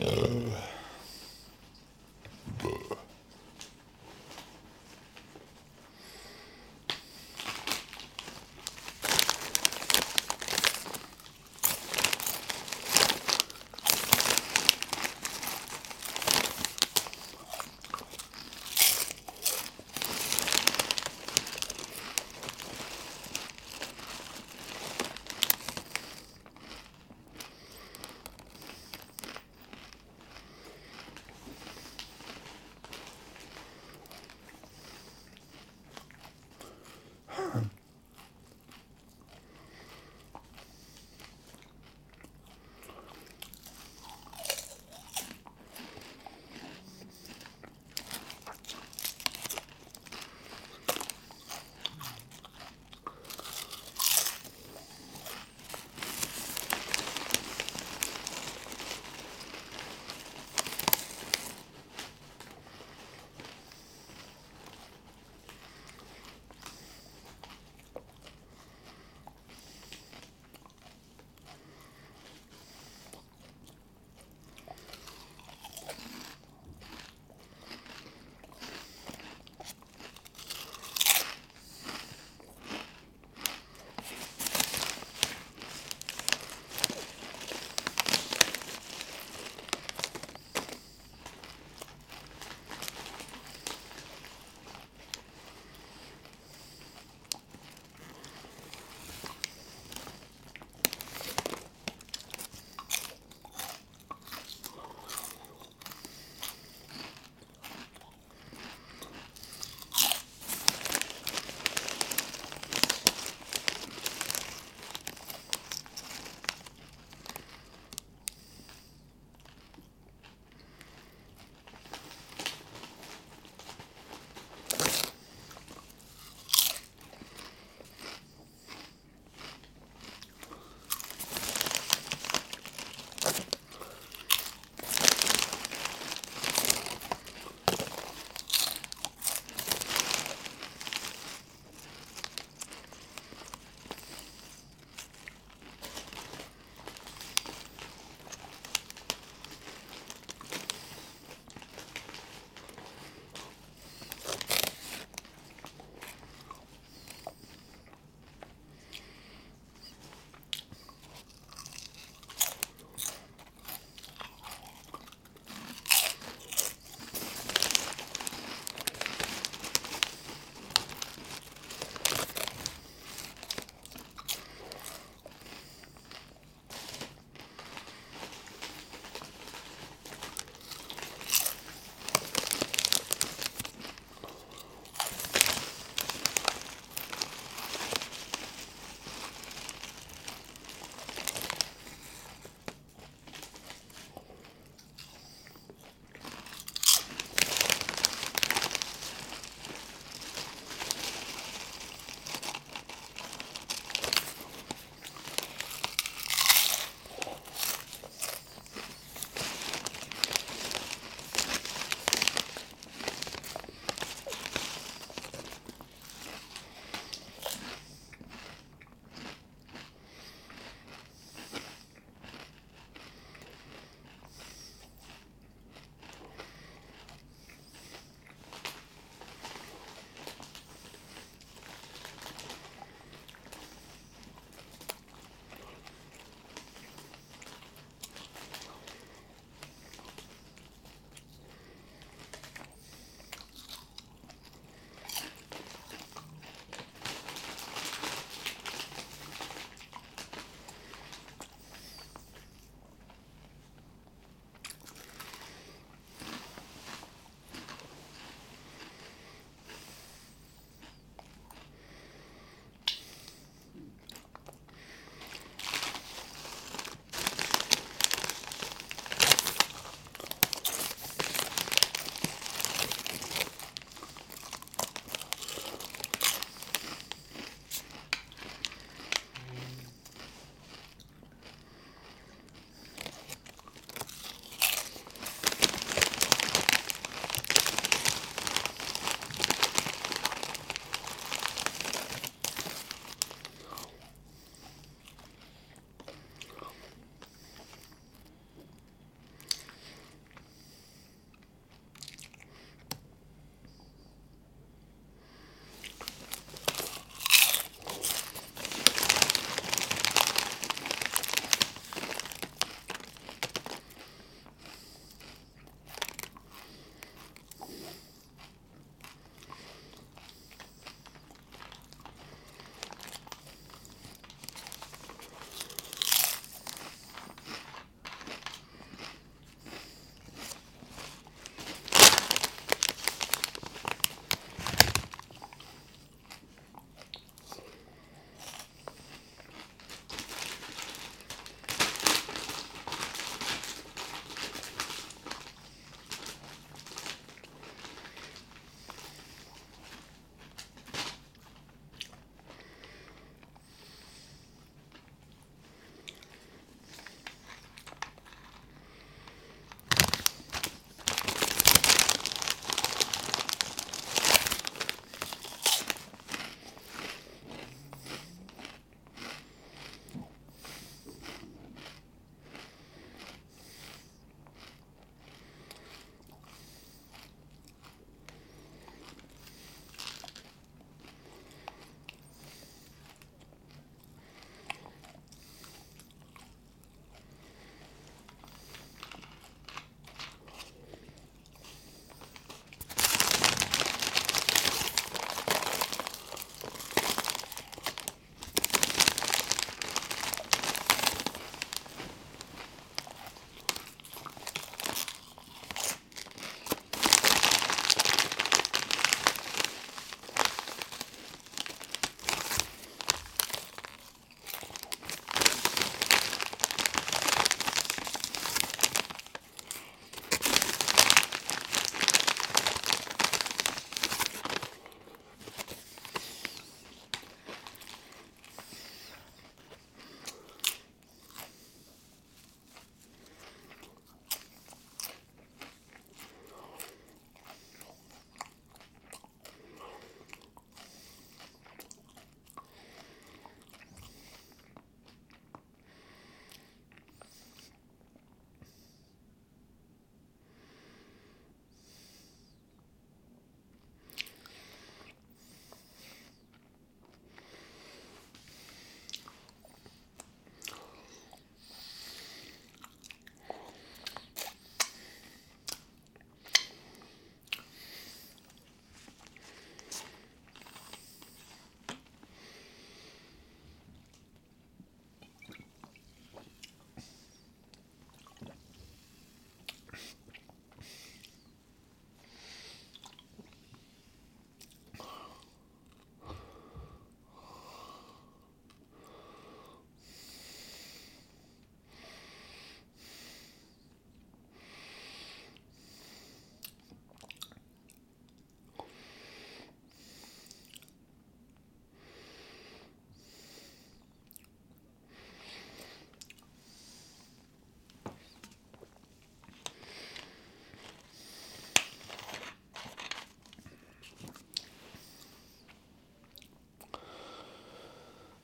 Uh.